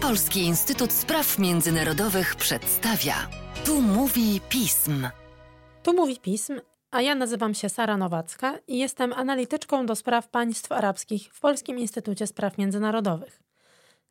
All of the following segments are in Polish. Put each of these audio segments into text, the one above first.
Polski Instytut Spraw Międzynarodowych przedstawia. Tu mówi pism. Tu mówi pism, a ja nazywam się Sara Nowacka i jestem analityczką do spraw państw arabskich w Polskim Instytucie Spraw Międzynarodowych.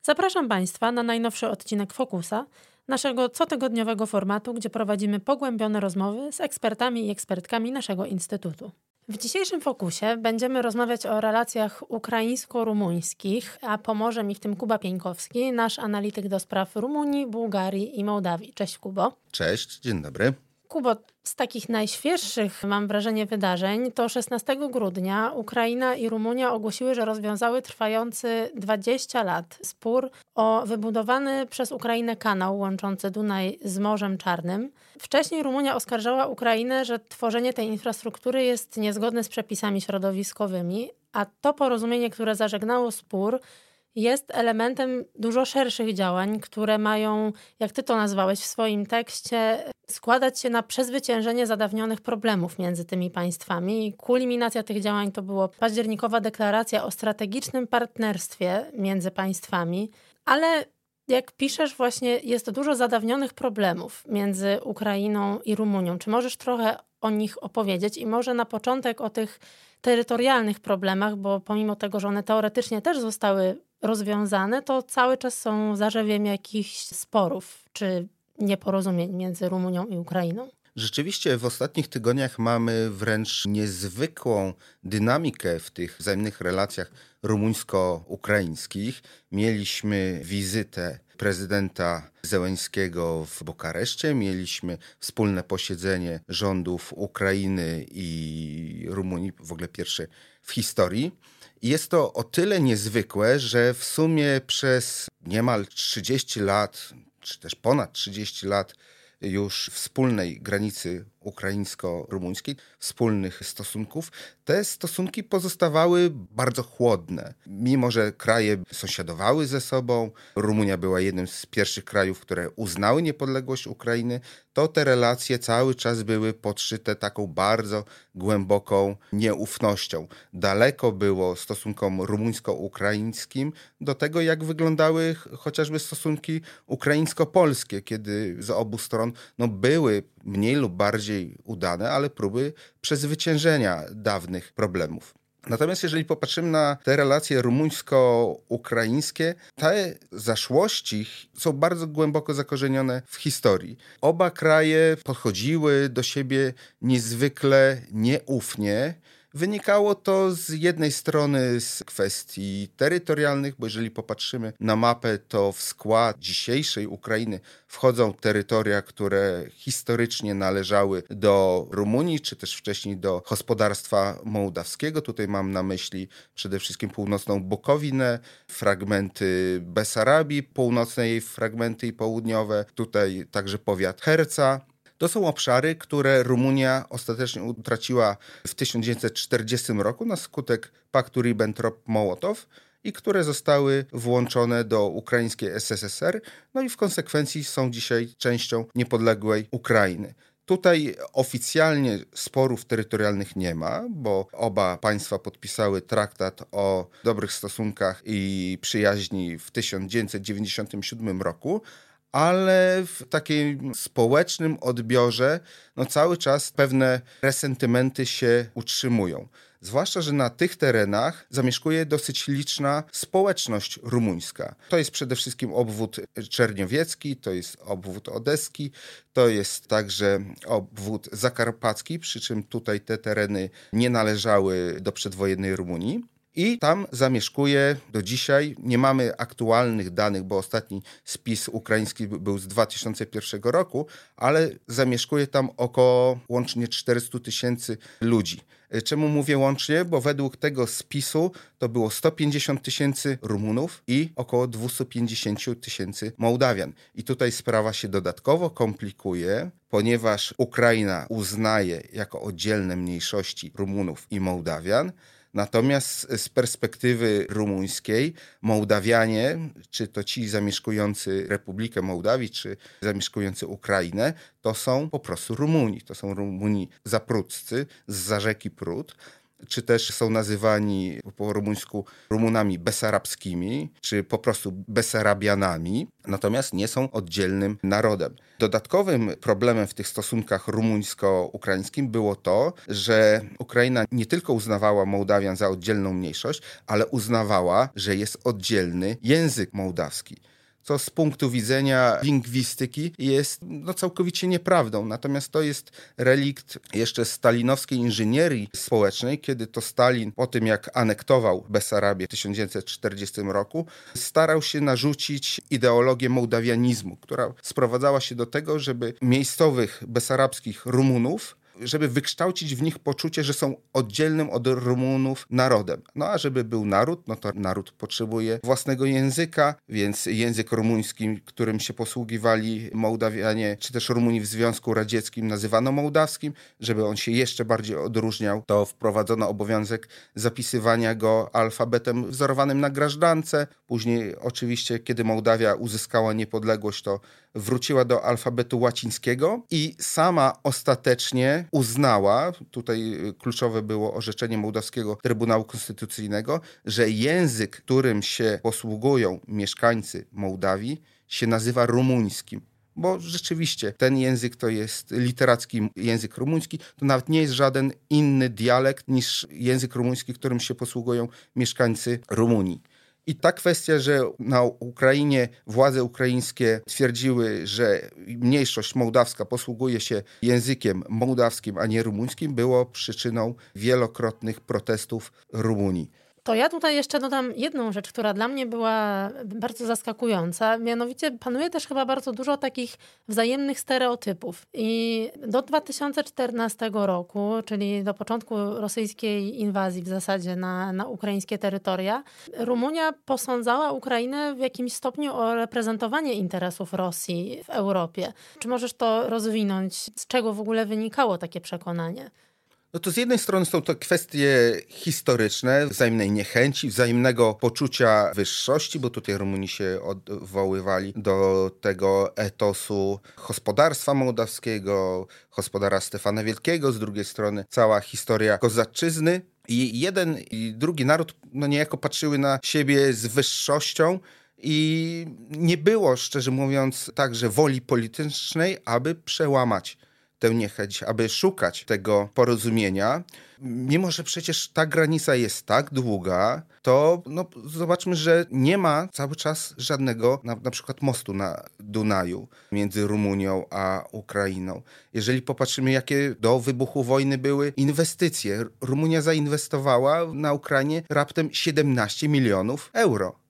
Zapraszam Państwa na najnowszy odcinek Fokusa, naszego cotygodniowego formatu, gdzie prowadzimy pogłębione rozmowy z ekspertami i ekspertkami naszego instytutu. W dzisiejszym fokusie będziemy rozmawiać o relacjach ukraińsko-rumuńskich, a pomoże mi w tym Kuba Pieńkowski, nasz analityk do spraw Rumunii, Bułgarii i Mołdawii. Cześć Kubo. Cześć, dzień dobry. Kubo, z takich najświeższych, mam wrażenie, wydarzeń, to 16 grudnia Ukraina i Rumunia ogłosiły, że rozwiązały trwający 20 lat spór o wybudowany przez Ukrainę kanał łączący Dunaj z Morzem Czarnym. Wcześniej Rumunia oskarżała Ukrainę, że tworzenie tej infrastruktury jest niezgodne z przepisami środowiskowymi, a to porozumienie, które zażegnało spór, jest elementem dużo szerszych działań, które mają, jak ty to nazwałeś w swoim tekście, składać się na przezwyciężenie zadawnionych problemów między tymi państwami. Kulminacja tych działań to było październikowa deklaracja o strategicznym partnerstwie między państwami, ale jak piszesz, właśnie jest dużo zadawnionych problemów między Ukrainą i Rumunią. Czy możesz trochę o nich opowiedzieć i może na początek o tych terytorialnych problemach, bo pomimo tego, że one teoretycznie też zostały rozwiązane, to cały czas są zarzewiem jakichś sporów czy nieporozumień między Rumunią i Ukrainą. Rzeczywiście w ostatnich tygodniach mamy wręcz niezwykłą dynamikę w tych wzajemnych relacjach rumuńsko-ukraińskich. Mieliśmy wizytę prezydenta Zełęńskiego w Bukareszcie, mieliśmy wspólne posiedzenie rządów Ukrainy i Rumunii, w ogóle pierwsze w historii. Jest to o tyle niezwykłe, że w sumie przez niemal 30 lat, czy też ponad 30 lat już wspólnej granicy ukraińsko-rumuńskiej, wspólnych stosunków, te stosunki pozostawały bardzo chłodne. Mimo, że kraje sąsiadowały ze sobą, Rumunia była jednym z pierwszych krajów, które uznały niepodległość Ukrainy, to te relacje cały czas były podszyte taką bardzo głęboką nieufnością. Daleko było stosunkom rumuńsko-ukraińskim do tego, jak wyglądały chociażby stosunki ukraińsko-polskie, kiedy z obu stron no, były mniej lub bardziej udane, ale próby przezwyciężenia dawnych problemów. Natomiast jeżeli popatrzymy na te relacje rumuńsko-ukraińskie, te zaszłości są bardzo głęboko zakorzenione w historii. Oba kraje podchodziły do siebie niezwykle nieufnie Wynikało to z jednej strony z kwestii terytorialnych, bo jeżeli popatrzymy na mapę, to w skład dzisiejszej Ukrainy wchodzą terytoria, które historycznie należały do Rumunii, czy też wcześniej do gospodarstwa mołdawskiego. Tutaj mam na myśli przede wszystkim północną Bukowinę, fragmenty Besarabii północnej, fragmenty i południowe, tutaj także powiat Herca, to są obszary, które Rumunia ostatecznie utraciła w 1940 roku na skutek paktu Ribbentrop-Mołotow i które zostały włączone do ukraińskiej SSSR, no i w konsekwencji są dzisiaj częścią niepodległej Ukrainy. Tutaj oficjalnie sporów terytorialnych nie ma, bo oba państwa podpisały traktat o dobrych stosunkach i przyjaźni w 1997 roku, ale w takim społecznym odbiorze no cały czas pewne resentymenty się utrzymują. Zwłaszcza, że na tych terenach zamieszkuje dosyć liczna społeczność rumuńska. To jest przede wszystkim obwód czerniowiecki, to jest obwód odeski, to jest także obwód zakarpacki, przy czym tutaj te tereny nie należały do przedwojennej Rumunii. I tam zamieszkuje do dzisiaj. Nie mamy aktualnych danych, bo ostatni spis ukraiński był z 2001 roku, ale zamieszkuje tam około łącznie 400 tysięcy ludzi. Czemu mówię łącznie? Bo według tego spisu to było 150 tysięcy Rumunów i około 250 tysięcy Mołdawian. I tutaj sprawa się dodatkowo komplikuje, ponieważ Ukraina uznaje jako oddzielne mniejszości Rumunów i Mołdawian, Natomiast z perspektywy rumuńskiej, Mołdawianie, czy to ci zamieszkujący Republikę Mołdawii, czy zamieszkujący Ukrainę, to są po prostu Rumuni. To są Rumuni zapruccy z za rzeki Prut. Czy też są nazywani po rumuńsku Rumunami besarabskimi, czy po prostu Besarabianami, natomiast nie są oddzielnym narodem. Dodatkowym problemem w tych stosunkach rumuńsko-ukraińskim było to, że Ukraina nie tylko uznawała Mołdawian za oddzielną mniejszość, ale uznawała, że jest oddzielny język mołdawski co z punktu widzenia lingwistyki jest no, całkowicie nieprawdą. Natomiast to jest relikt jeszcze stalinowskiej inżynierii społecznej, kiedy to Stalin po tym jak anektował Besarabię w 1940 roku, starał się narzucić ideologię mołdawianizmu, która sprowadzała się do tego, żeby miejscowych besarabskich Rumunów żeby wykształcić w nich poczucie, że są oddzielnym od Rumunów narodem. No a żeby był naród, no to naród potrzebuje własnego języka, więc język rumuński, którym się posługiwali Mołdawianie, czy też Rumuni w Związku Radzieckim nazywano mołdawskim, żeby on się jeszcze bardziej odróżniał, to wprowadzono obowiązek zapisywania go alfabetem wzorowanym na grażdance. Później oczywiście, kiedy Mołdawia uzyskała niepodległość, to wróciła do alfabetu łacińskiego i sama ostatecznie uznała, tutaj kluczowe było orzeczenie Mołdawskiego Trybunału Konstytucyjnego, że język, którym się posługują mieszkańcy Mołdawii, się nazywa rumuńskim bo rzeczywiście ten język to jest literacki język rumuński, to nawet nie jest żaden inny dialekt niż język rumuński, którym się posługują mieszkańcy Rumunii. I ta kwestia, że na Ukrainie władze ukraińskie twierdziły, że mniejszość mołdawska posługuje się językiem mołdawskim, a nie rumuńskim, było przyczyną wielokrotnych protestów Rumunii. To ja tutaj jeszcze dodam jedną rzecz, która dla mnie była bardzo zaskakująca. Mianowicie panuje też chyba bardzo dużo takich wzajemnych stereotypów. I do 2014 roku, czyli do początku rosyjskiej inwazji w zasadzie na, na ukraińskie terytoria, Rumunia posądzała Ukrainę w jakimś stopniu o reprezentowanie interesów Rosji w Europie. Czy możesz to rozwinąć? Z czego w ogóle wynikało takie przekonanie? No to z jednej strony są to kwestie historyczne, wzajemnej niechęci, wzajemnego poczucia wyższości, bo tutaj Rumuni się odwoływali do tego etosu gospodarstwa mołdawskiego, gospodara Stefana Wielkiego, z drugiej strony cała historia kozaczyzny. I jeden i drugi naród no niejako patrzyły na siebie z wyższością, i nie było, szczerze mówiąc, także woli politycznej, aby przełamać tę niechęć, aby szukać tego porozumienia. Mimo, że przecież ta granica jest tak długa, to no, zobaczmy, że nie ma cały czas żadnego na, na przykład mostu na Dunaju między Rumunią a Ukrainą. Jeżeli popatrzymy, jakie do wybuchu wojny były inwestycje, Rumunia zainwestowała na Ukrainie raptem 17 milionów euro.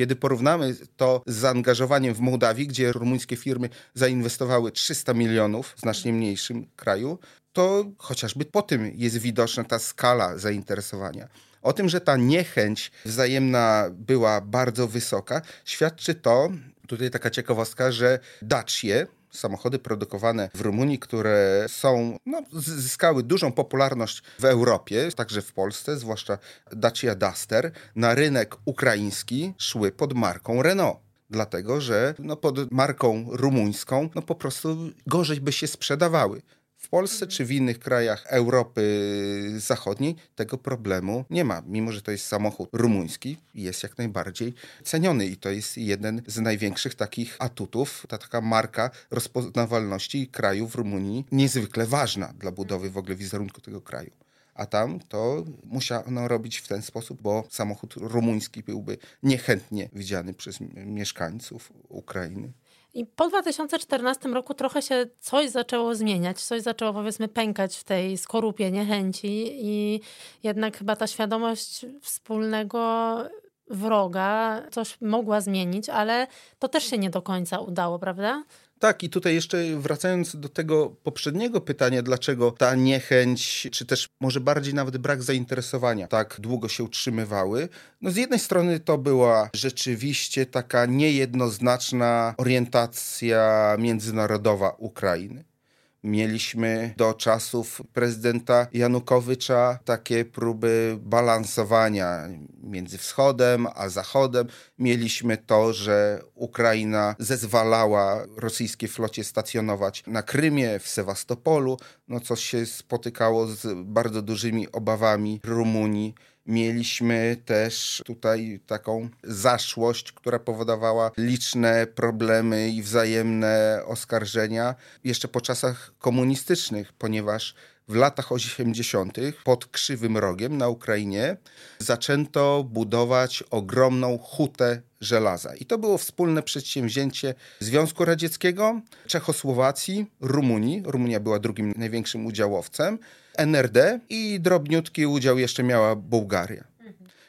Kiedy porównamy to z zaangażowaniem w Mołdawii, gdzie rumuńskie firmy zainwestowały 300 milionów w znacznie mniejszym kraju, to chociażby po tym jest widoczna ta skala zainteresowania. O tym, że ta niechęć wzajemna była bardzo wysoka, świadczy to, tutaj taka ciekawostka, że Dacie, samochody produkowane w Rumunii, które są, no, zyskały dużą popularność w Europie, także w Polsce, zwłaszcza Dacia Duster, na rynek ukraiński szły pod marką Renault dlatego że no, pod marką rumuńską no, po prostu gorzej by się sprzedawały. W Polsce czy w innych krajach Europy Zachodniej tego problemu nie ma. Mimo, że to jest samochód rumuński, jest jak najbardziej ceniony i to jest jeden z największych takich atutów. Ta taka marka rozpoznawalności kraju w Rumunii niezwykle ważna dla budowy w ogóle wizerunku tego kraju a tam to musiano robić w ten sposób, bo samochód rumuński byłby niechętnie widziany przez mieszkańców Ukrainy. I po 2014 roku trochę się coś zaczęło zmieniać, coś zaczęło powiedzmy pękać w tej skorupie niechęci i jednak chyba ta świadomość wspólnego wroga coś mogła zmienić, ale to też się nie do końca udało, prawda? Tak, i tutaj jeszcze wracając do tego poprzedniego pytania, dlaczego ta niechęć, czy też może bardziej nawet brak zainteresowania tak długo się utrzymywały. No z jednej strony to była rzeczywiście taka niejednoznaczna orientacja międzynarodowa Ukrainy Mieliśmy do czasów prezydenta Janukowycza takie próby balansowania między wschodem a zachodem. Mieliśmy to, że Ukraina zezwalała rosyjskiej flocie stacjonować na Krymie, w Sewastopolu, no co się spotykało z bardzo dużymi obawami Rumunii. Mieliśmy też tutaj taką zaszłość, która powodowała liczne problemy i wzajemne oskarżenia jeszcze po czasach komunistycznych, ponieważ w latach 80. pod Krzywym Rogiem na Ukrainie zaczęto budować ogromną hutę żelaza. I to było wspólne przedsięwzięcie Związku Radzieckiego, Czechosłowacji, Rumunii. Rumunia była drugim największym udziałowcem NRD i drobniutki udział jeszcze miała Bułgaria.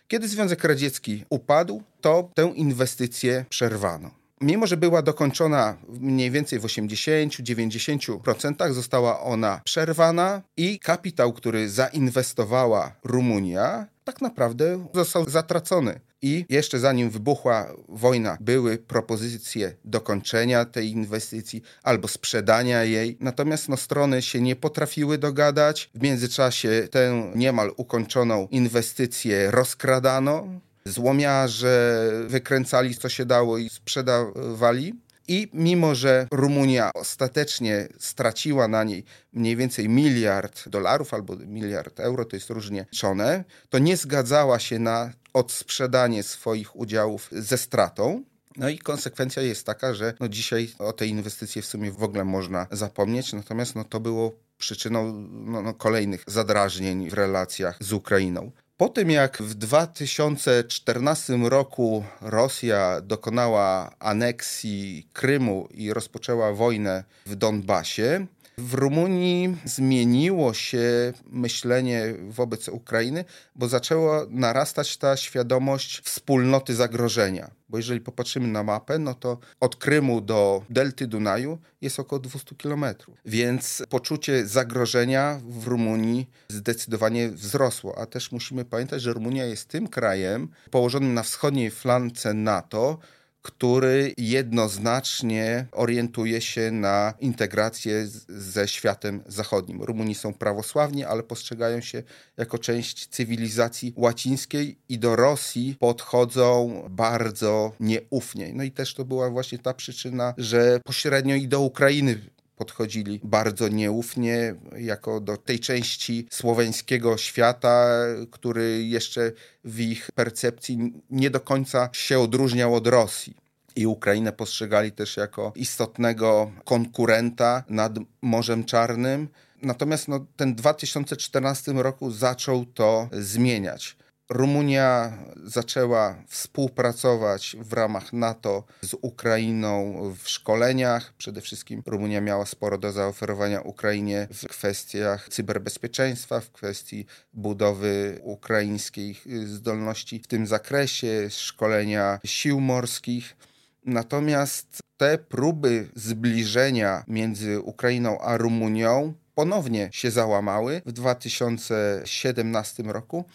Kiedy Związek Radziecki upadł, to tę inwestycję przerwano. Mimo, że była dokończona mniej więcej w 80-90%, została ona przerwana i kapitał, który zainwestowała Rumunia, tak naprawdę został zatracony. I jeszcze zanim wybuchła wojna, były propozycje dokończenia tej inwestycji albo sprzedania jej. Natomiast no, strony się nie potrafiły dogadać. W międzyczasie tę niemal ukończoną inwestycję rozkradano. Złomiarze wykręcali co się dało i sprzedawali. I mimo, że Rumunia ostatecznie straciła na niej mniej więcej miliard dolarów albo miliard euro, to jest różnie liczone, to nie zgadzała się na odsprzedanie swoich udziałów ze stratą. No i konsekwencja jest taka, że no dzisiaj o tej inwestycji w sumie w ogóle można zapomnieć, natomiast no to było przyczyną no, no kolejnych zadrażnień w relacjach z Ukrainą. Po tym jak w 2014 roku Rosja dokonała aneksji Krymu i rozpoczęła wojnę w Donbasie, w Rumunii zmieniło się myślenie wobec Ukrainy, bo zaczęła narastać ta świadomość wspólnoty zagrożenia. Bo jeżeli popatrzymy na mapę, no to od Krymu do delty Dunaju jest około 200 kilometrów. Więc poczucie zagrożenia w Rumunii zdecydowanie wzrosło. A też musimy pamiętać, że Rumunia jest tym krajem położonym na wschodniej flance NATO, który jednoznacznie orientuje się na integrację z, ze światem zachodnim. Rumuni są prawosławni, ale postrzegają się jako część cywilizacji łacińskiej i do Rosji podchodzą bardzo nieufnie. No i też to była właśnie ta przyczyna, że pośrednio i do Ukrainy podchodzili bardzo nieufnie, jako do tej części słoweńskiego świata, który jeszcze w ich percepcji nie do końca się odróżniał od Rosji i Ukrainę postrzegali też jako istotnego konkurenta nad Morzem Czarnym. Natomiast no, ten 2014 roku zaczął to zmieniać. Rumunia zaczęła współpracować w ramach NATO z Ukrainą w szkoleniach. Przede wszystkim Rumunia miała sporo do zaoferowania Ukrainie w kwestiach cyberbezpieczeństwa, w kwestii budowy ukraińskich zdolności w tym zakresie, szkolenia sił morskich. Natomiast te próby zbliżenia między Ukrainą a Rumunią ponownie się załamały w 2017 roku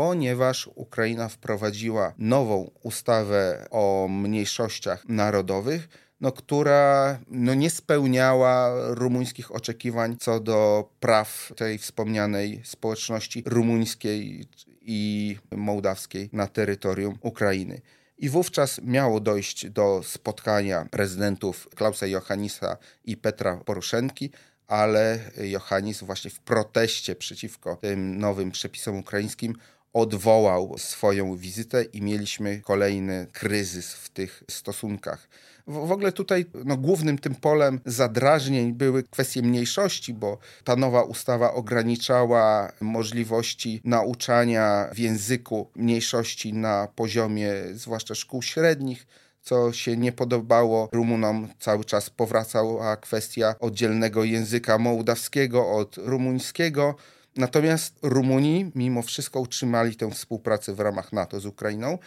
ponieważ Ukraina wprowadziła nową ustawę o mniejszościach narodowych, no, która no, nie spełniała rumuńskich oczekiwań co do praw tej wspomnianej społeczności rumuńskiej i mołdawskiej na terytorium Ukrainy. I wówczas miało dojść do spotkania prezydentów Klausa Johannisa i Petra Poruszenki, ale Johannis właśnie w proteście przeciwko tym nowym przepisom ukraińskim odwołał swoją wizytę i mieliśmy kolejny kryzys w tych stosunkach. W ogóle tutaj no, głównym tym polem zadrażnień były kwestie mniejszości, bo ta nowa ustawa ograniczała możliwości nauczania w języku mniejszości na poziomie zwłaszcza szkół średnich co się nie podobało Rumunom. Cały czas powracała kwestia oddzielnego języka mołdawskiego od rumuńskiego. Natomiast Rumuni mimo wszystko utrzymali tę współpracę w ramach NATO z Ukrainą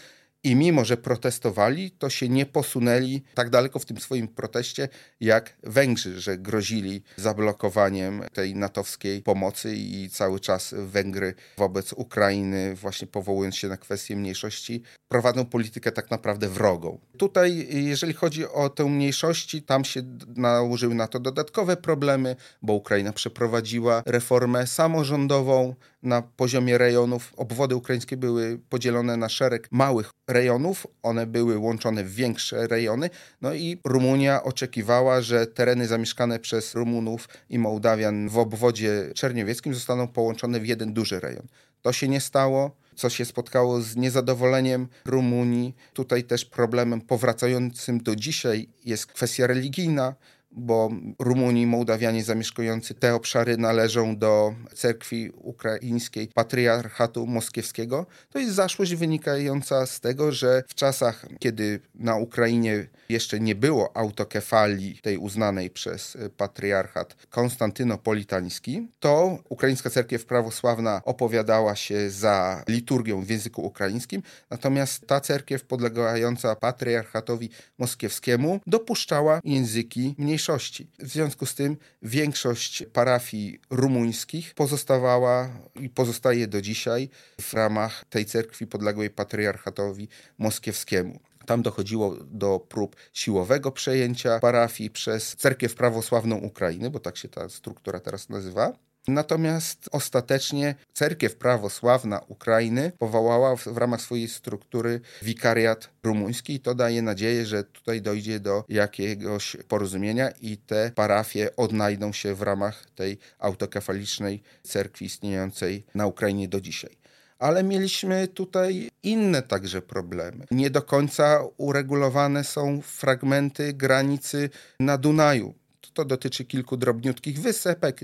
i mimo, że protestowali, to się nie posunęli tak daleko w tym swoim proteście, jak Węgrzy, że grozili zablokowaniem tej natowskiej pomocy i cały czas Węgry wobec Ukrainy, właśnie powołując się na kwestie mniejszości, prowadzą politykę tak naprawdę wrogą. Tutaj, jeżeli chodzi o tę mniejszości, tam się nałożyły na to dodatkowe problemy, bo Ukraina przeprowadziła reformę samorządową na poziomie rejonów. Obwody ukraińskie były podzielone na szereg małych rejonów, one były łączone w większe rejony, no i Rumunia oczekiwała, że tereny zamieszkane przez Rumunów i Mołdawian w obwodzie czerniowieckim zostaną połączone w jeden duży rejon. To się nie stało co się spotkało z niezadowoleniem Rumunii. Tutaj też problemem powracającym do dzisiaj jest kwestia religijna bo Rumuni, Mołdawianie zamieszkujący te obszary należą do cerkwi ukraińskiej Patriarchatu Moskiewskiego. To jest zaszłość wynikająca z tego, że w czasach, kiedy na Ukrainie jeszcze nie było autokefalii tej uznanej przez patriarchat konstantynopolitański, to ukraińska cerkiew prawosławna opowiadała się za liturgią w języku ukraińskim, natomiast ta cerkiew podlegająca patriarchatowi moskiewskiemu dopuszczała języki mniejsze mniejszości. W związku z tym większość parafii rumuńskich pozostawała i pozostaje do dzisiaj w ramach tej cerkwi podległej patriarchatowi moskiewskiemu. Tam dochodziło do prób siłowego przejęcia parafii przez cerkiew prawosławną Ukrainy, bo tak się ta struktura teraz nazywa. Natomiast ostatecznie cerkiew prawosławna Ukrainy powołała w, w, ramach swojej struktury wikariat rumuński i to daje nadzieję, że tutaj dojdzie do jakiegoś porozumienia i te parafie odnajdą się w ramach tej autokefalicznej cerkwi istniejącej na Ukrainie do dzisiaj ale mieliśmy tutaj inne także problemy. Nie do końca uregulowane są fragmenty granicy na Dunaju. To dotyczy kilku drobniutkich wysepek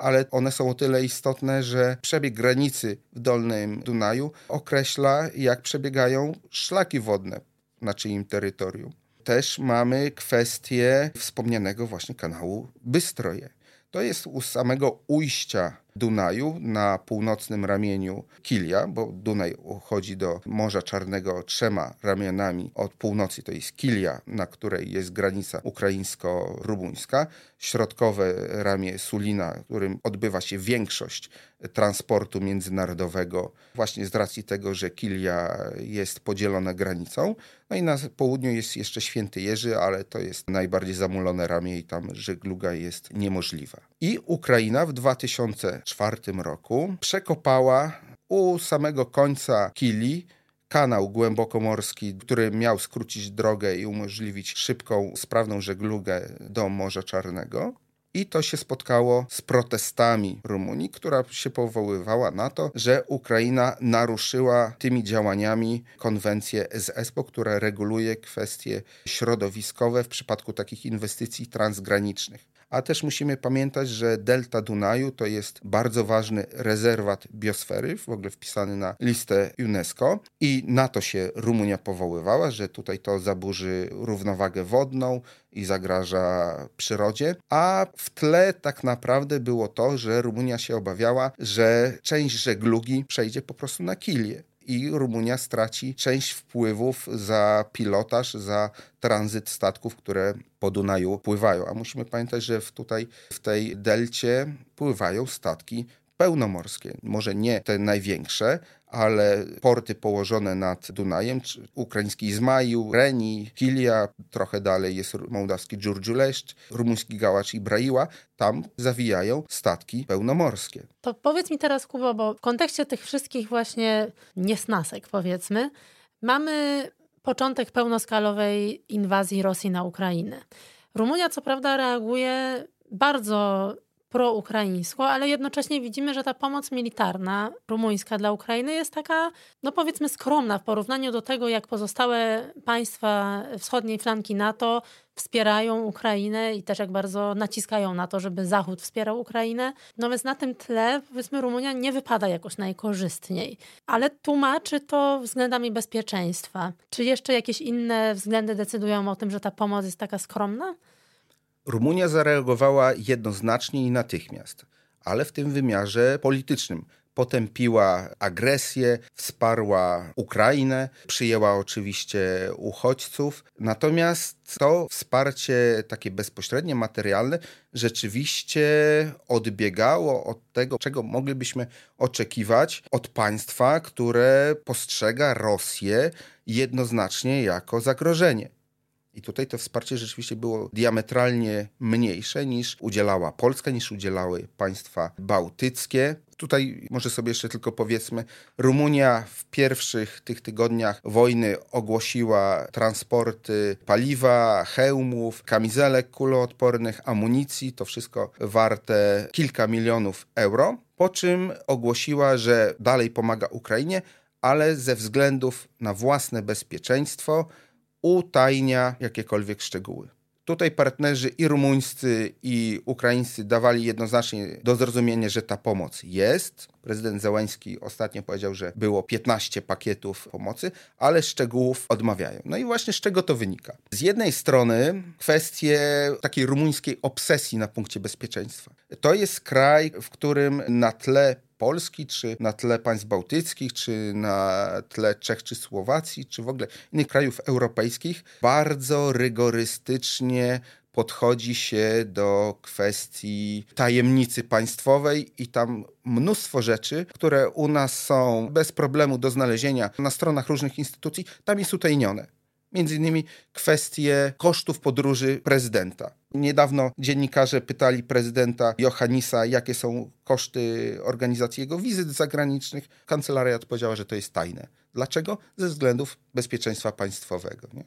ale one są o tyle istotne, że przebieg granicy w Dolnym Dunaju określa, jak przebiegają szlaki wodne na czyim terytorium. Też mamy kwestię wspomnianego właśnie kanału Bystroje. To jest u samego ujścia Dunaju na północnym ramieniu Kilia, bo Dunaj uchodzi do Morza Czarnego trzema ramionami od północy, to jest Kilia, na której jest granica ukraińsko-rumuńska, środkowe ramię Sulina, którym odbywa się większość transportu międzynarodowego, właśnie z racji tego, że Kilia jest podzielona granicą. No i na południu jest jeszcze Święty Jerzy, ale to jest najbardziej zamulone ramię i tam żegluga jest niemożliwa. I Ukraina w 2004 roku przekopała u samego końca Kili kanał głębokomorski, który miał skrócić drogę i umożliwić szybką, sprawną żeglugę do Morza Czarnego. I to się spotkało z protestami Rumunii, która się powoływała na to, że Ukraina naruszyła tymi działaniami konwencję z ESPO, która reguluje kwestie środowiskowe w przypadku takich inwestycji transgranicznych a też musimy pamiętać, że delta Dunaju to jest bardzo ważny rezerwat biosfery, w ogóle wpisany na listę UNESCO. I na to się Rumunia powoływała, że tutaj to zaburzy równowagę wodną i zagraża przyrodzie, a w tle tak naprawdę było to, że Rumunia się obawiała, że część żeglugi przejdzie po prostu na Kilię i Rumunia straci część wpływów za pilotaż, za tranzyt statków, które po Dunaju pływają. A musimy pamiętać, że w tutaj w tej delcie pływają statki pełnomorskie. Może nie te największe, ale porty położone nad Dunajem, ukraiński Izmaju, Reni, Kilia, trochę dalej jest mołdawski Dżurdżuleszcz, rumuński Gałacz i Braiła, tam zawijają statki pełnomorskie. To powiedz mi teraz, Kubo, bo w kontekście tych wszystkich właśnie niesnasek, powiedzmy, mamy początek pełnoskalowej inwazji Rosji na Ukrainę. Rumunia co prawda reaguje bardzo proukraińską, ale jednocześnie widzimy, że ta pomoc militarna rumuńska dla Ukrainy jest taka, no powiedzmy, skromna w porównaniu do tego, jak pozostałe państwa wschodniej flanki NATO wspierają Ukrainę i też jak bardzo naciskają na to, żeby Zachód wspierał Ukrainę. No więc na tym tle, powiedzmy, Rumunia nie wypada jakoś najkorzystniej. Ale tłumaczy to względami bezpieczeństwa. Czy jeszcze jakieś inne względy decydują o tym, że ta pomoc jest taka skromna? Rumunia zareagowała jednoznacznie i natychmiast, ale w tym wymiarze politycznym. potępiła agresję, wsparła Ukrainę, przyjęła oczywiście uchodźców. Natomiast to wsparcie takie bezpośrednie, materialne, rzeczywiście odbiegało od tego, czego moglibyśmy oczekiwać od państwa, które postrzega Rosję jednoznacznie jako zagrożenie. I tutaj to wsparcie rzeczywiście było diametralnie mniejsze niż udzielała Polska, niż udzielały państwa bałtyckie. Tutaj może sobie jeszcze tylko powiedzmy, Rumunia w pierwszych tych tygodniach wojny ogłosiła transporty paliwa, hełmów, kamizelek kuloodpornych, amunicji, to wszystko warte kilka milionów euro, po czym ogłosiła, że dalej pomaga Ukrainie, ale ze względów na własne bezpieczeństwo utajnia jakiekolwiek szczegóły. Tutaj partnerzy i rumuńscy, i ukraińscy dawali jednoznacznie do zrozumienia, że ta pomoc jest. Prezydent Zełański ostatnio powiedział, że było 15 pakietów pomocy, ale szczegółów odmawiają. No i właśnie z czego to wynika? Z jednej strony kwestie takiej rumuńskiej obsesji na punkcie bezpieczeństwa. To jest kraj, w którym na tle Polski, czy na tle państw bałtyckich, czy na tle Czech czy Słowacji, czy w ogóle innych krajów europejskich, bardzo rygorystycznie podchodzi się do kwestii tajemnicy państwowej i tam mnóstwo rzeczy, które u nas są bez problemu do znalezienia na stronach różnych instytucji, tam jest utajnione. Między innymi kwestie kosztów podróży prezydenta. Niedawno dziennikarze pytali prezydenta Johannisa, jakie są koszty organizacji jego wizyt zagranicznych. Kancelaria odpowiedziała, że to jest tajne. Dlaczego? Ze względów bezpieczeństwa państwowego. Nie?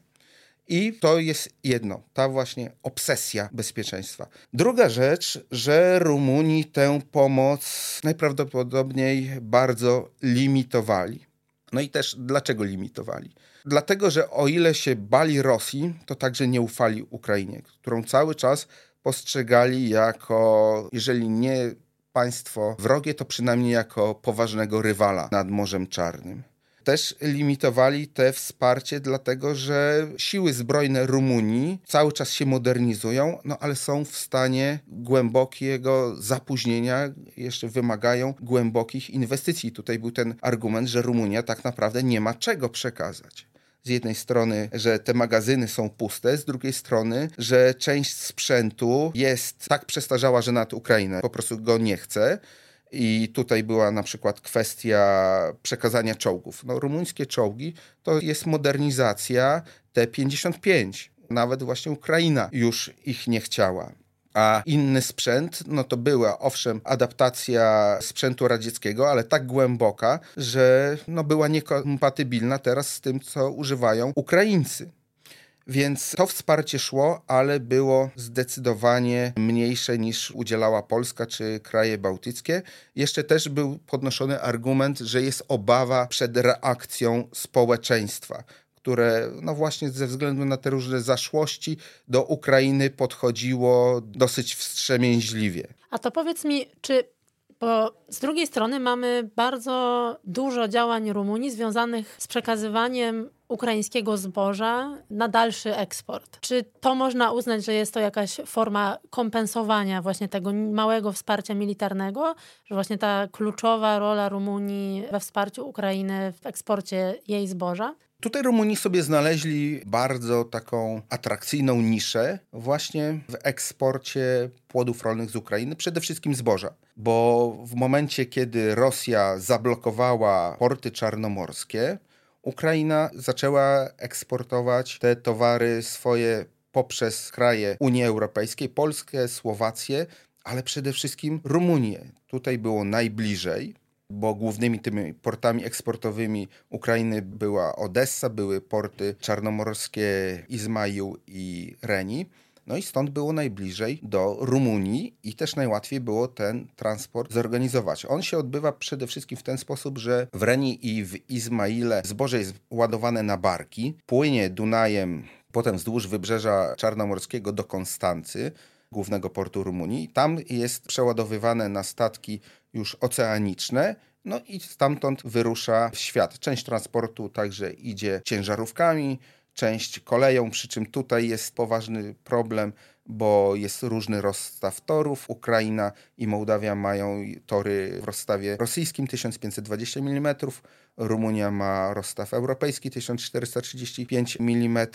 I to jest jedno, ta właśnie obsesja bezpieczeństwa. Druga rzecz, że Rumuni tę pomoc najprawdopodobniej bardzo limitowali. No i też dlaczego limitowali? Dlatego, że o ile się bali Rosji, to także nie ufali Ukrainie, którą cały czas postrzegali jako, jeżeli nie państwo wrogie, to przynajmniej jako poważnego rywala nad Morzem Czarnym. Też limitowali te wsparcie, dlatego że siły zbrojne Rumunii cały czas się modernizują, no ale są w stanie głębokiego zapóźnienia, jeszcze wymagają głębokich inwestycji. Tutaj był ten argument, że Rumunia tak naprawdę nie ma czego przekazać z jednej strony, że te magazyny są puste, z drugiej strony, że część sprzętu jest tak przestarzała, że nad Ukrainę po prostu go nie chce. I tutaj była na przykład kwestia przekazania czołgów. No, rumuńskie czołgi to jest modernizacja T-55. Nawet właśnie Ukraina już ich nie chciała a inny sprzęt, no to była owszem adaptacja sprzętu radzieckiego, ale tak głęboka, że no była niekompatybilna teraz z tym, co używają Ukraińcy. Więc to wsparcie szło, ale było zdecydowanie mniejsze niż udzielała Polska czy kraje bałtyckie. Jeszcze też był podnoszony argument, że jest obawa przed reakcją społeczeństwa które no właśnie ze względu na te różne zaszłości do Ukrainy podchodziło dosyć wstrzemięźliwie. A to powiedz mi, czy bo z drugiej strony mamy bardzo dużo działań Rumunii związanych z przekazywaniem ukraińskiego zboża na dalszy eksport. Czy to można uznać, że jest to jakaś forma kompensowania właśnie tego małego wsparcia militarnego, że właśnie ta kluczowa rola Rumunii we wsparciu Ukrainy w eksporcie jej zboża? Tutaj Rumuni sobie znaleźli bardzo taką atrakcyjną niszę właśnie w eksporcie płodów rolnych z Ukrainy, przede wszystkim zboża. Bo w momencie, kiedy Rosja zablokowała porty czarnomorskie, Ukraina zaczęła eksportować te towary swoje poprzez kraje Unii Europejskiej, Polskę, Słowację, ale przede wszystkim Rumunię. Tutaj było najbliżej bo głównymi tymi portami eksportowymi Ukrainy była Odessa, były porty czarnomorskie Izmaił i Reni. No i stąd było najbliżej do Rumunii i też najłatwiej było ten transport zorganizować. On się odbywa przede wszystkim w ten sposób, że w Reni i w Izmaile zboże jest ładowane na barki, płynie Dunajem potem wzdłuż wybrzeża czarnomorskiego do Konstancy, głównego portu Rumunii. Tam jest przeładowywane na statki już oceaniczne. No i stamtąd wyrusza w świat. Część transportu także idzie ciężarówkami, część koleją, przy czym tutaj jest poważny problem, bo jest różny rozstaw torów. Ukraina i Mołdawia mają tory w rozstawie rosyjskim 1520 mm, Rumunia ma rozstaw europejski 1435 mm.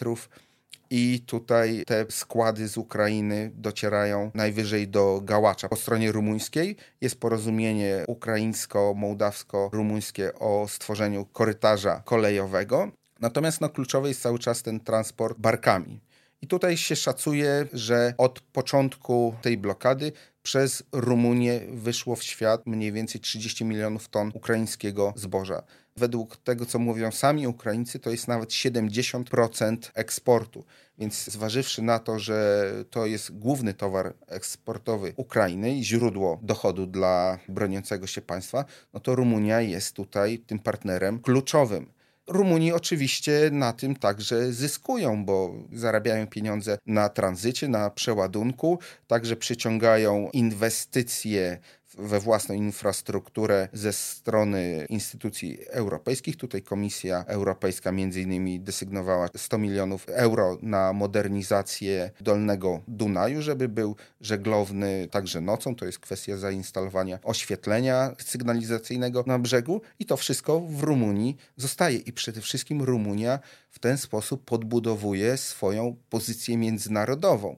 I tutaj te składy z Ukrainy docierają najwyżej do Gałacza. Po stronie rumuńskiej jest porozumienie ukraińsko-mołdawsko-rumuńskie o stworzeniu korytarza kolejowego. Natomiast no, kluczowy jest cały czas ten transport barkami. I tutaj się szacuje, że od początku tej blokady przez Rumunię wyszło w świat mniej więcej 30 milionów ton ukraińskiego zboża. Według tego, co mówią sami Ukraińcy, to jest nawet 70% eksportu. Więc zważywszy na to, że to jest główny towar eksportowy Ukrainy i źródło dochodu dla broniącego się państwa, no to Rumunia jest tutaj tym partnerem kluczowym. Rumuni oczywiście na tym także zyskują, bo zarabiają pieniądze na tranzycie, na przeładunku, także przyciągają inwestycje we własną infrastrukturę ze strony instytucji europejskich. Tutaj Komisja Europejska między innymi desygnowała 100 milionów euro na modernizację Dolnego Dunaju, żeby był żeglowny także nocą. To jest kwestia zainstalowania oświetlenia sygnalizacyjnego na brzegu i to wszystko w Rumunii zostaje i przede wszystkim Rumunia w ten sposób podbudowuje swoją pozycję międzynarodową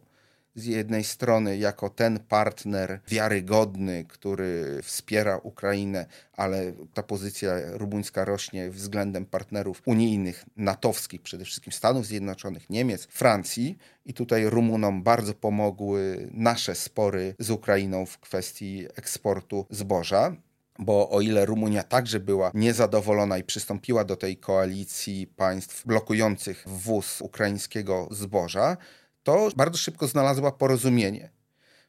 z jednej strony jako ten partner wiarygodny, który wspiera Ukrainę, ale ta pozycja rumuńska rośnie względem partnerów unijnych, natowskich, przede wszystkim Stanów Zjednoczonych, Niemiec, Francji. I tutaj Rumunom bardzo pomogły nasze spory z Ukrainą w kwestii eksportu zboża bo o ile Rumunia także była niezadowolona i przystąpiła do tej koalicji państw blokujących wwóz ukraińskiego zboża, to bardzo szybko znalazła porozumienie.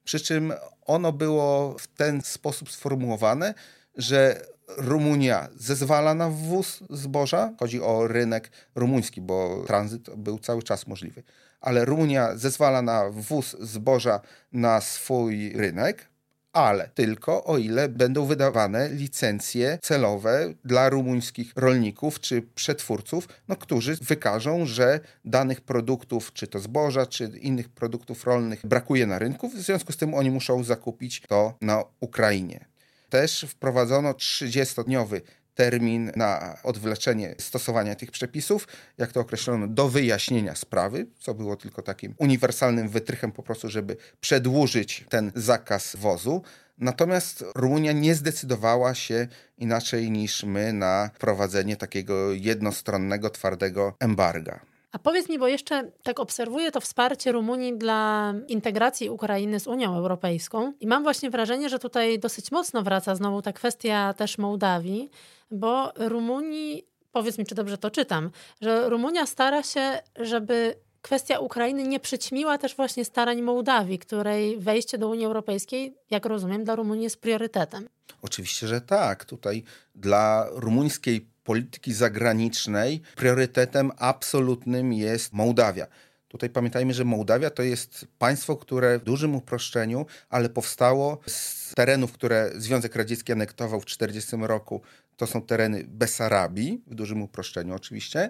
Przy czym ono było w ten sposób sformułowane, że Rumunia zezwala na wwóz zboża, chodzi o rynek rumuński, bo tranzyt był cały czas możliwy, ale Rumunia zezwala na wwóz zboża na swój rynek, ale tylko o ile będą wydawane licencje celowe dla rumuńskich rolników czy przetwórców, no, którzy wykażą, że danych produktów, czy to zboża, czy innych produktów rolnych brakuje na rynku, w związku z tym oni muszą zakupić to na Ukrainie. Też wprowadzono 30-dniowy termin na odwleczenie stosowania tych przepisów, jak to określono, do wyjaśnienia sprawy, co było tylko takim uniwersalnym wytrychem po prostu, żeby przedłużyć ten zakaz wozu. Natomiast Rumunia nie zdecydowała się inaczej niż my na wprowadzenie takiego jednostronnego, twardego embarga. A powiedz mi, bo jeszcze tak obserwuję to wsparcie Rumunii dla integracji Ukrainy z Unią Europejską i mam właśnie wrażenie, że tutaj dosyć mocno wraca znowu ta kwestia też Mołdawii, bo Rumunii, powiedz mi, czy dobrze to czytam, że Rumunia stara się, żeby kwestia Ukrainy nie przyćmiła też właśnie starań Mołdawii, której wejście do Unii Europejskiej, jak rozumiem, dla Rumunii jest priorytetem. Oczywiście, że tak. Tutaj dla rumuńskiej polityki zagranicznej priorytetem absolutnym jest Mołdawia. Tutaj pamiętajmy, że Mołdawia to jest państwo, które w dużym uproszczeniu, ale powstało z terenów, które Związek Radziecki anektował w 1940 roku. To są tereny Besarabii, w dużym uproszczeniu oczywiście.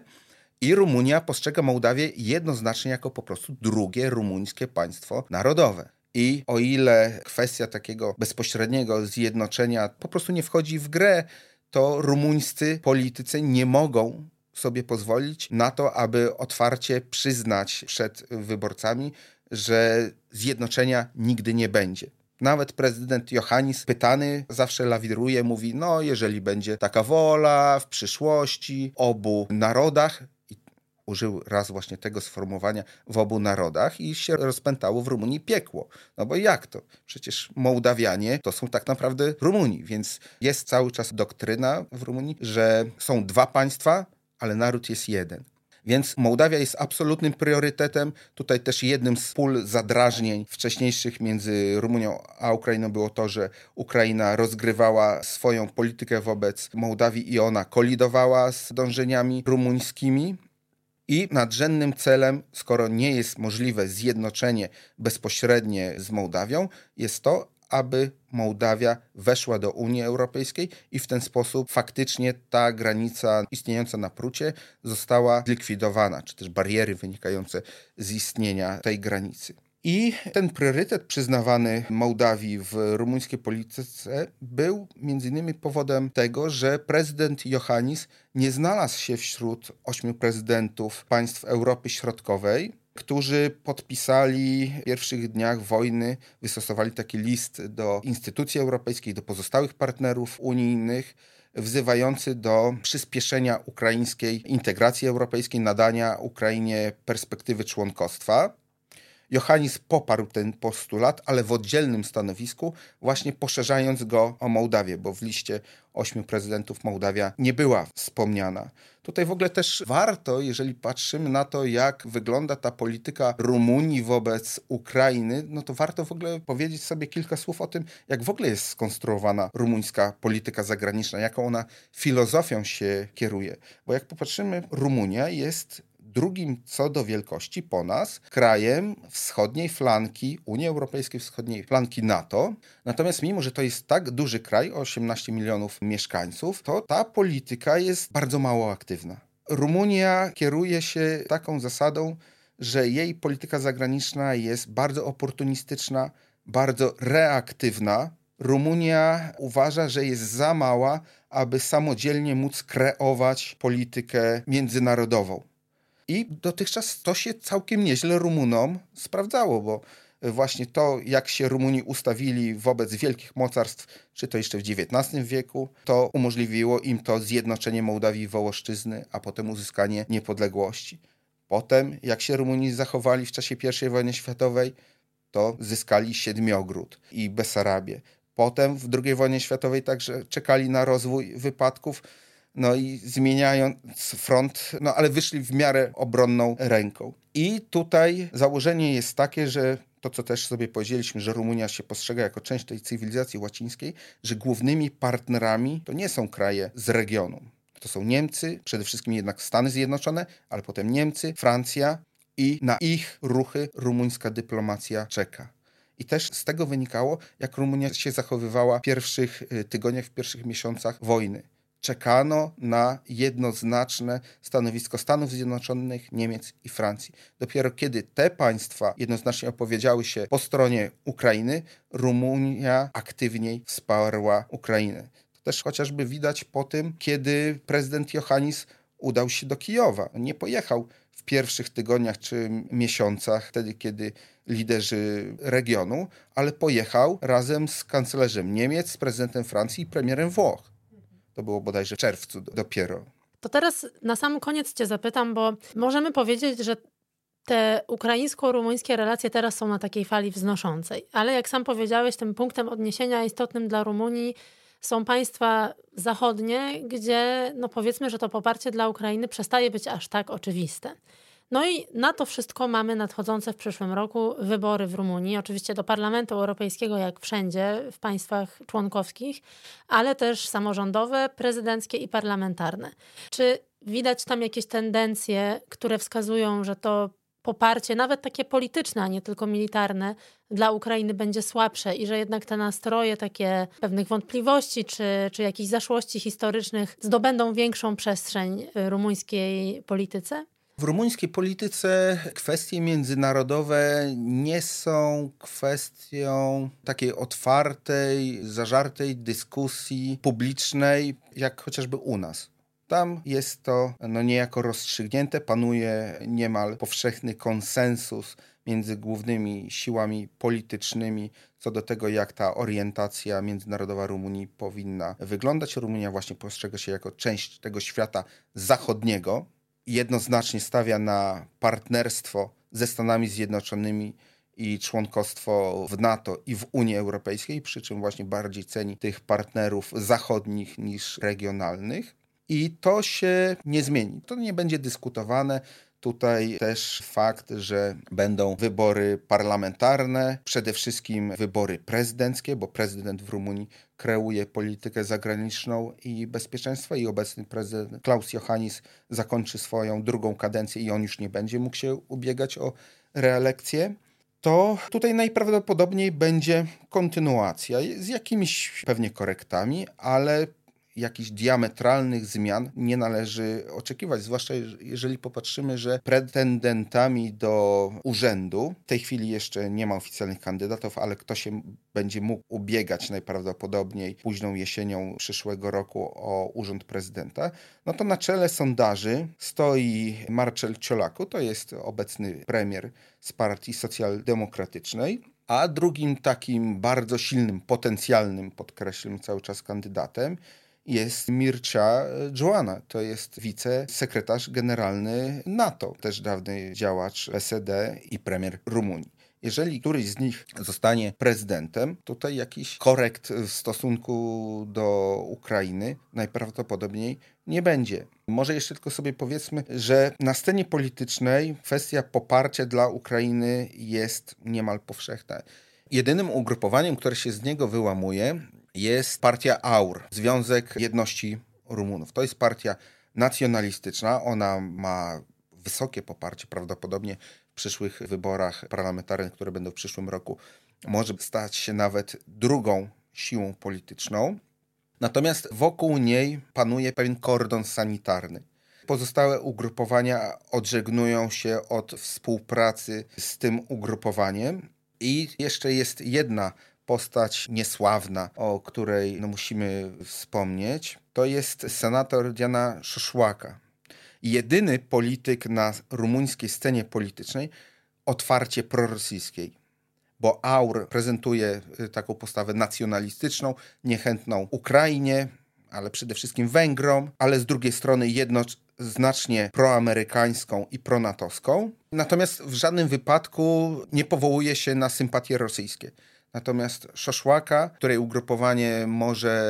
I Rumunia postrzega Mołdawię jednoznacznie jako po prostu drugie rumuńskie państwo narodowe. I o ile kwestia takiego bezpośredniego zjednoczenia po prostu nie wchodzi w grę, to rumuńscy politycy nie mogą sobie pozwolić na to, aby otwarcie przyznać przed wyborcami, że zjednoczenia nigdy nie będzie. Nawet prezydent Johannis pytany zawsze lawiruje, mówi: No, jeżeli będzie taka wola w przyszłości obu narodach, użył raz właśnie tego sformułowania w obu narodach i się rozpętało w Rumunii piekło. No bo jak to? Przecież Mołdawianie to są tak naprawdę Rumuni, więc jest cały czas doktryna w Rumunii, że są dwa państwa, ale naród jest jeden. Więc Mołdawia jest absolutnym priorytetem. Tutaj też jednym z pól zadrażnień wcześniejszych między Rumunią a Ukrainą było to, że Ukraina rozgrywała swoją politykę wobec Mołdawii i ona kolidowała z dążeniami rumuńskimi. I nadrzędnym celem, skoro nie jest możliwe zjednoczenie bezpośrednie z Mołdawią, jest to, aby Mołdawia weszła do Unii Europejskiej i w ten sposób faktycznie ta granica istniejąca na Prucie została zlikwidowana, czy też bariery wynikające z istnienia tej granicy. I ten priorytet przyznawany Mołdawii w rumuńskiej polityce był między innymi powodem tego, że prezydent Johannis nie znalazł się wśród ośmiu prezydentów państw Europy Środkowej, którzy podpisali w pierwszych dniach wojny, wystosowali taki list do instytucji europejskich, do pozostałych partnerów unijnych, wzywający do przyspieszenia ukraińskiej integracji europejskiej, nadania Ukrainie perspektywy członkostwa. Johannis poparł ten postulat, ale w oddzielnym stanowisku, właśnie poszerzając go o Mołdawię, bo w liście ośmiu prezydentów Mołdawia nie była wspomniana. Tutaj w ogóle też warto, jeżeli patrzymy na to, jak wygląda ta polityka Rumunii wobec Ukrainy, no to warto w ogóle powiedzieć sobie kilka słów o tym, jak w ogóle jest skonstruowana rumuńska polityka zagraniczna, jaką ona filozofią się kieruje. Bo jak popatrzymy, Rumunia jest drugim co do wielkości po nas krajem wschodniej flanki Unii Europejskiej, wschodniej flanki NATO. Natomiast mimo, że to jest tak duży kraj, 18 milionów mieszkańców, to ta polityka jest bardzo mało aktywna. Rumunia kieruje się taką zasadą, że jej polityka zagraniczna jest bardzo oportunistyczna, bardzo reaktywna. Rumunia uważa, że jest za mała, aby samodzielnie móc kreować politykę międzynarodową. I dotychczas to się całkiem nieźle Rumunom sprawdzało, bo właśnie to, jak się Rumuni ustawili wobec wielkich mocarstw, czy to jeszcze w XIX wieku, to umożliwiło im to zjednoczenie Mołdawii i Wołoszczyzny, a potem uzyskanie niepodległości. Potem, jak się Rumuni zachowali w czasie I wojny światowej, to zyskali Siedmiogród i Besarabię. Potem w II wojnie światowej także czekali na rozwój wypadków, no i zmieniając front, no ale wyszli w miarę obronną ręką. I tutaj założenie jest takie, że to, co też sobie powiedzieliśmy, że Rumunia się postrzega jako część tej cywilizacji łacińskiej, że głównymi partnerami to nie są kraje z regionu. To są Niemcy, przede wszystkim jednak Stany Zjednoczone, ale potem Niemcy, Francja i na ich ruchy rumuńska dyplomacja czeka. I też z tego wynikało, jak Rumunia się zachowywała w pierwszych y, tygodniach, w pierwszych miesiącach wojny czekano na jednoznaczne stanowisko Stanów Zjednoczonych, Niemiec i Francji. Dopiero kiedy te państwa jednoznacznie opowiedziały się po stronie Ukrainy, Rumunia aktywniej wsparła Ukrainę. To też chociażby widać po tym, kiedy prezydent Johannis udał się do Kijowa. Nie pojechał w pierwszych tygodniach czy miesiącach, wtedy kiedy liderzy regionu, ale pojechał razem z kanclerzem Niemiec, z prezydentem Francji i premierem Włoch. To było bodajże w czerwcu dopiero. To teraz na sam koniec Cię zapytam, bo możemy powiedzieć, że te ukraińsko-rumuńskie relacje teraz są na takiej fali wznoszącej, ale jak sam powiedziałeś, tym punktem odniesienia istotnym dla Rumunii są państwa zachodnie, gdzie no powiedzmy, że to poparcie dla Ukrainy przestaje być aż tak oczywiste. No i na to wszystko mamy nadchodzące w przyszłym roku wybory w Rumunii, oczywiście do Parlamentu Europejskiego, jak wszędzie w państwach członkowskich, ale też samorządowe, prezydenckie i parlamentarne. Czy widać tam jakieś tendencje, które wskazują, że to poparcie, nawet takie polityczne, a nie tylko militarne, dla Ukrainy będzie słabsze i że jednak te nastroje takie pewnych wątpliwości czy, czy jakichś zaszłości historycznych zdobędą większą przestrzeń rumuńskiej polityce? W rumuńskiej polityce kwestie międzynarodowe nie są kwestią takiej otwartej, zażartej dyskusji publicznej, jak chociażby u nas. Tam jest to no, niejako rozstrzygnięte, panuje niemal powszechny konsensus między głównymi siłami politycznymi co do tego, jak ta orientacja międzynarodowa Rumunii powinna wyglądać. Rumunia właśnie postrzega się jako część tego świata zachodniego, jednoznacznie stawia na partnerstwo ze Stanami Zjednoczonymi i członkostwo w NATO i w Unii Europejskiej, przy czym właśnie bardziej ceni tych partnerów zachodnich niż regionalnych. I to się nie zmieni. To nie będzie dyskutowane. Tutaj też fakt, że będą wybory parlamentarne, przede wszystkim wybory prezydenckie, bo prezydent w Rumunii kreuje politykę zagraniczną i bezpieczeństwa i obecny prezydent Klaus Johannis zakończy swoją drugą kadencję i on już nie będzie mógł się ubiegać o reelekcję. to tutaj najprawdopodobniej będzie kontynuacja z jakimiś pewnie korektami, ale jakichś diametralnych zmian nie należy oczekiwać, zwłaszcza jeżeli popatrzymy, że pretendentami do urzędu, w tej chwili jeszcze nie ma oficjalnych kandydatów, ale kto się będzie mógł ubiegać najprawdopodobniej późną jesienią przyszłego roku o urząd prezydenta, no to na czele sondaży stoi Marcel Ciolaku, to jest obecny premier z partii socjaldemokratycznej, a drugim takim bardzo silnym, potencjalnym, podkreślam cały czas kandydatem jest Mircea Joana. To jest wicesekretarz generalny NATO, też dawny działacz SED i premier Rumunii. Jeżeli któryś z nich zostanie prezydentem, tutaj jakiś korekt w stosunku do Ukrainy najprawdopodobniej nie będzie. Może jeszcze tylko sobie powiedzmy, że na scenie politycznej kwestia poparcia dla Ukrainy jest niemal powszechna. Jedynym ugrupowaniem, które się z niego wyłamuje, jest partia AUR, Związek Jedności Rumunów. To jest partia nacjonalistyczna. Ona ma wysokie poparcie prawdopodobnie w przyszłych wyborach parlamentarnych, które będą w przyszłym roku. Może stać się nawet drugą siłą polityczną. Natomiast wokół niej panuje pewien kordon sanitarny. Pozostałe ugrupowania odżegnują się od współpracy z tym ugrupowaniem. I jeszcze jest jedna postać niesławna, o której no, musimy wspomnieć, to jest senator Diana Szoszłaka. Jedyny polityk na rumuńskiej scenie politycznej otwarcie prorosyjskiej bo Aur prezentuje y, taką postawę nacjonalistyczną, niechętną Ukrainie, ale przede wszystkim Węgrom, ale z drugiej strony jednoznacznie proamerykańską i pronatowską. Natomiast w żadnym wypadku nie powołuje się na sympatie rosyjskie. Natomiast Szoszłaka, której ugrupowanie może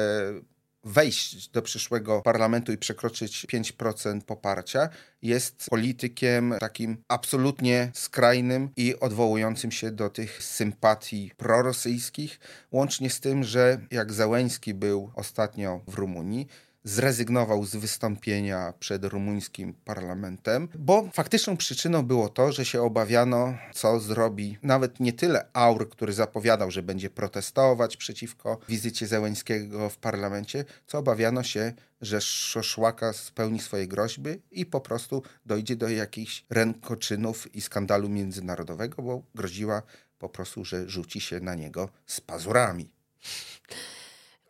wejść do przyszłego parlamentu i przekroczyć 5% poparcia, jest politykiem takim absolutnie skrajnym i odwołującym się do tych sympatii prorosyjskich, łącznie z tym, że jak Załęski był ostatnio w Rumunii, zrezygnował z wystąpienia przed rumuńskim parlamentem, bo faktyczną przyczyną było to, że się obawiano, co zrobi nawet nie tyle Aur, który zapowiadał, że będzie protestować przeciwko wizycie Zełęńskiego w parlamencie, co obawiano się, że Szoszłaka spełni swoje groźby i po prostu dojdzie do jakichś rękoczynów i skandalu międzynarodowego, bo groziła po prostu, że rzuci się na niego z pazurami.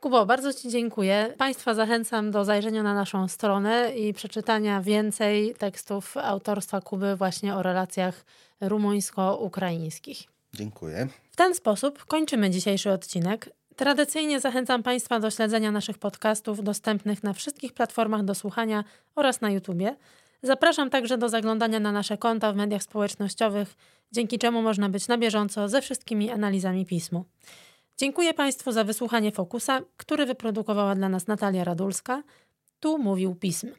Kubo, bardzo Ci dziękuję. Państwa zachęcam do zajrzenia na naszą stronę i przeczytania więcej tekstów autorstwa Kuby właśnie o relacjach rumuńsko-ukraińskich. Dziękuję. W ten sposób kończymy dzisiejszy odcinek. Tradycyjnie zachęcam Państwa do śledzenia naszych podcastów dostępnych na wszystkich platformach do słuchania oraz na YouTubie. Zapraszam także do zaglądania na nasze konta w mediach społecznościowych, dzięki czemu można być na bieżąco ze wszystkimi analizami pismu. Dziękuję Państwu za wysłuchanie Fokusa, który wyprodukowała dla nas Natalia Radulska. Tu mówił Pism.